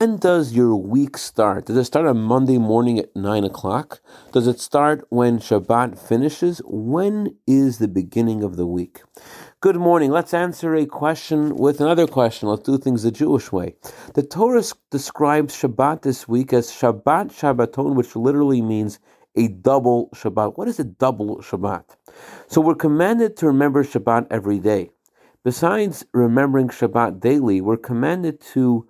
When does your week start? Does it start on Monday morning at 9 o'clock? Does it start when Shabbat finishes? When is the beginning of the week? Good morning. Let's answer a question with another question. Let's do things the Jewish way. The Torah describes Shabbat this week as Shabbat Shabbaton, which literally means a double Shabbat. What is a double Shabbat? So we're commanded to remember Shabbat every day. Besides remembering Shabbat daily, we're commanded to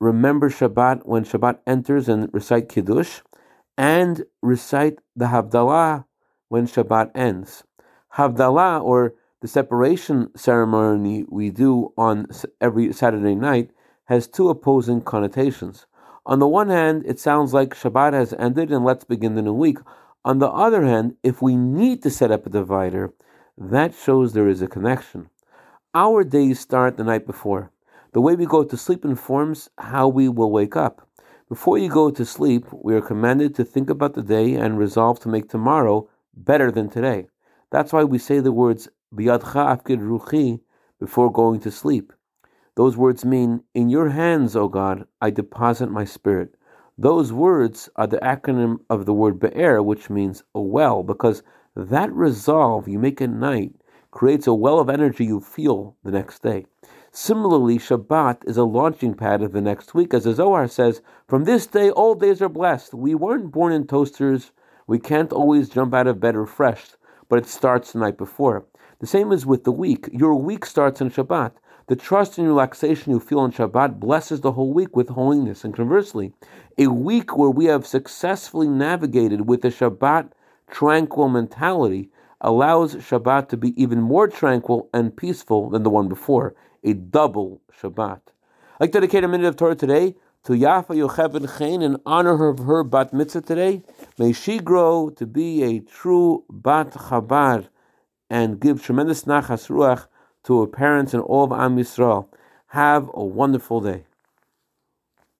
remember Shabbat when Shabbat enters and recite Kiddush, and recite the Havdalah when Shabbat ends. Havdalah, or the separation ceremony we do on every Saturday night, has two opposing connotations. On the one hand, it sounds like Shabbat has ended and let's begin the new week. On the other hand, if we need to set up a divider, that shows there is a connection. Our days start the night before. The way we go to sleep informs how we will wake up. Before you go to sleep, we are commanded to think about the day and resolve to make tomorrow better than today. That's why we say the words biyadcha afkid ruchi before going to sleep. Those words mean, In your hands, O God, I deposit my spirit. Those words are the acronym of the word be'er, which means a well, because that resolve you make at night creates a well of energy you feel the next day. Similarly, Shabbat is a launching pad of the next week. As the Zohar says, from this day, all days are blessed. We weren't born in toasters. We can't always jump out of bed refreshed, but it starts the night before. The same is with the week. Your week starts on Shabbat. The trust and relaxation you feel on Shabbat blesses the whole week with holiness. And conversely, a week where we have successfully navigated with a Shabbat tranquil mentality allows Shabbat to be even more tranquil and peaceful than the one before a double Shabbat. I'd like to dedicate a minute of Torah today to Yafa Yocheved Chen in honor of her bat mitzvah today. May she grow to be a true bat Chabad and give tremendous nachas ruach to her parents and all of Am Yisrael. Have a wonderful day.